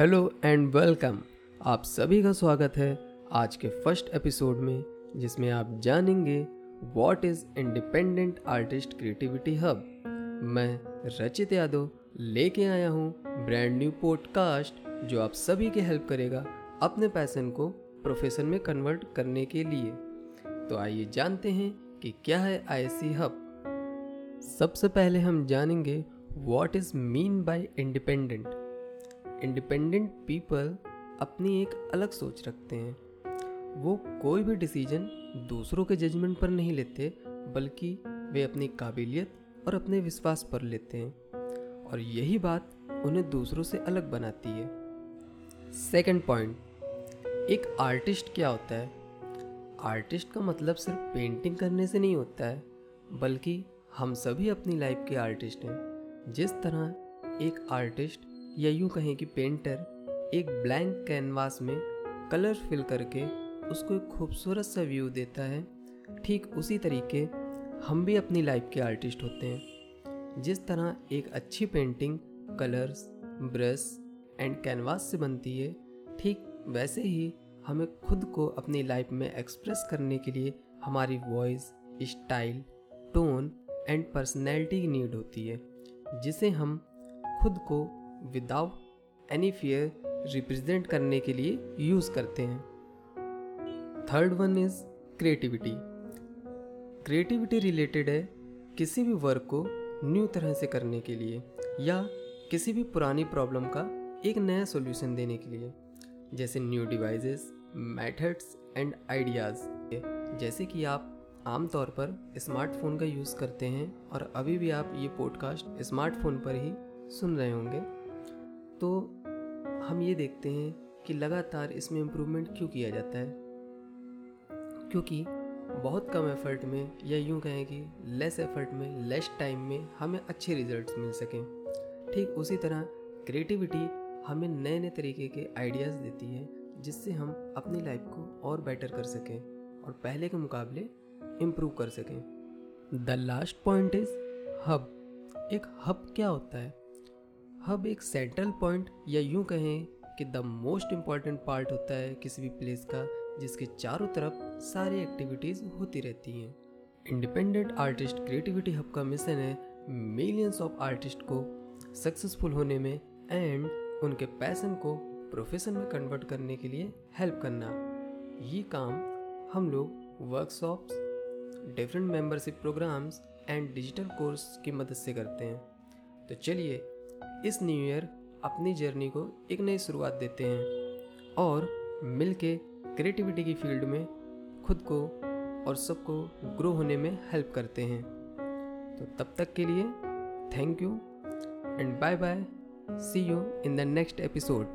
Hello and welcome. आप सभी का स्वागत है आज के फ़र्स्ट एपिसोड में, जिसमें आप जानेंगे what is independent artist creativity hub मैं रचित यादव लेके आया हूँ ब्रांड न्यू पॉडकास्ट जो आप सभी की हेल्प करेगा अपने पैसन को प्रोफेशन में कन्वर्ट करने के लिए। तो आइए जानते हैं कि क्या है आई हब सबसे पहले हम जानेंगे what is mean by independent independent people अपनी एक अलग सोच रखते हैं। वो कोई भी डिसीज़न दूसरों के जजमेंट पर नहीं लेते, बल्कि वे अपनी काबिलियत और अपने विश्वास पर लेते हैं। और यही बात उन्हें दूसरों से अलग बनाती है। सेकंड पॉइंट एक आर्टिस्ट क्या होता है? आर्टिस्ट का मतलब सिर्फ़ पेंटिंग करने से नहीं होता है, बल्कि हम सभी अपनी लाइफ के आर्टिस्ट हैं। जिस तरह एक आर्टिस्ट या यूँ कहें कि पेंटर एक ब्लैंक कैनवास में कलर फिल करके उसको एक खूबसूरत सा व्यू देता है। ठीक उसी तरीके हम भी अपनी लाइफ के आर्टिस्ट होते हैं। जिस तरह एक अच्छी painting colours brush and canvas से बनती है, ठीक वैसे ही हमें खुद को अपनी लाइफ में एक्सप्रेस करने के लिए हमारी voice style tone and personality की नीड होती है, जिसे हम खुद को विदाउट एनी फियर रिप्रेजेंट करने के लिए यूज़ करते हैं। Third one is creativity creativity related है किसी भी वर्क को न्यू तरह से करने के लिए या किसी भी पुरानी प्रॉब्लम का एक नया सॉल्यूशन देने के लिए। जैसे new devices methods and ideas जैसे कि आप आमतौर पर स्मार्टफ़ोन का यूज़ करते हैं और अभी भी आप ये पॉडकास्ट स्मार्टफ़ोन पर ही सुन रहे होंगे। तो हम ये देखते हैं कि लगातार इसमें इम्प्रूवमेंट क्यों किया जाता है? क्योंकि बहुत कम एफर्ट में या यूँ कहें कि लेस एफर्ट में लेस टाइम में हमें अच्छे रिजल्ट्स मिल सकें। ठीक उसी तरह क्रिएटिविटी हमें नए नए तरीके के आइडियाज़ देती है, जिससे हम अपनी लाइफ को और बेटर कर सकें और पहले के मुकाबले इम्प्रूव कर सकें। The last point is hub एक हब क्या होता है? हब एक सेंट्रल पॉइंट या यूँ कहें कि द मोस्ट इंपॉर्टेंट पार्ट होता है किसी भी प्लेस का, जिसके चारों तरफ़ सारी एक्टिविटीज़ होती रहती हैं। इंडिपेंडेंट आर्टिस्ट क्रिएटिविटी हब का मिशन है मिलियंस ऑफ़ आर्टिस्ट को सक्सेसफुल होने में एंड उनके पैसन को प्रोफेशन में कन्वर्ट करने के लिए हेल्प करना। ये काम हम लोग workshops different membership programmes and digital course की मदद से करते हैं। तो चलिए इस न्यू ईयर अपनी जर्नी को एक नई शुरुआत देते हैं और मिल के क्रिएटिविटी की फ़ील्ड में खुद को और सबको ग्रो होने में हेल्प करते हैं। तो तब तक के लिए thank you and bye bye see you in the next episode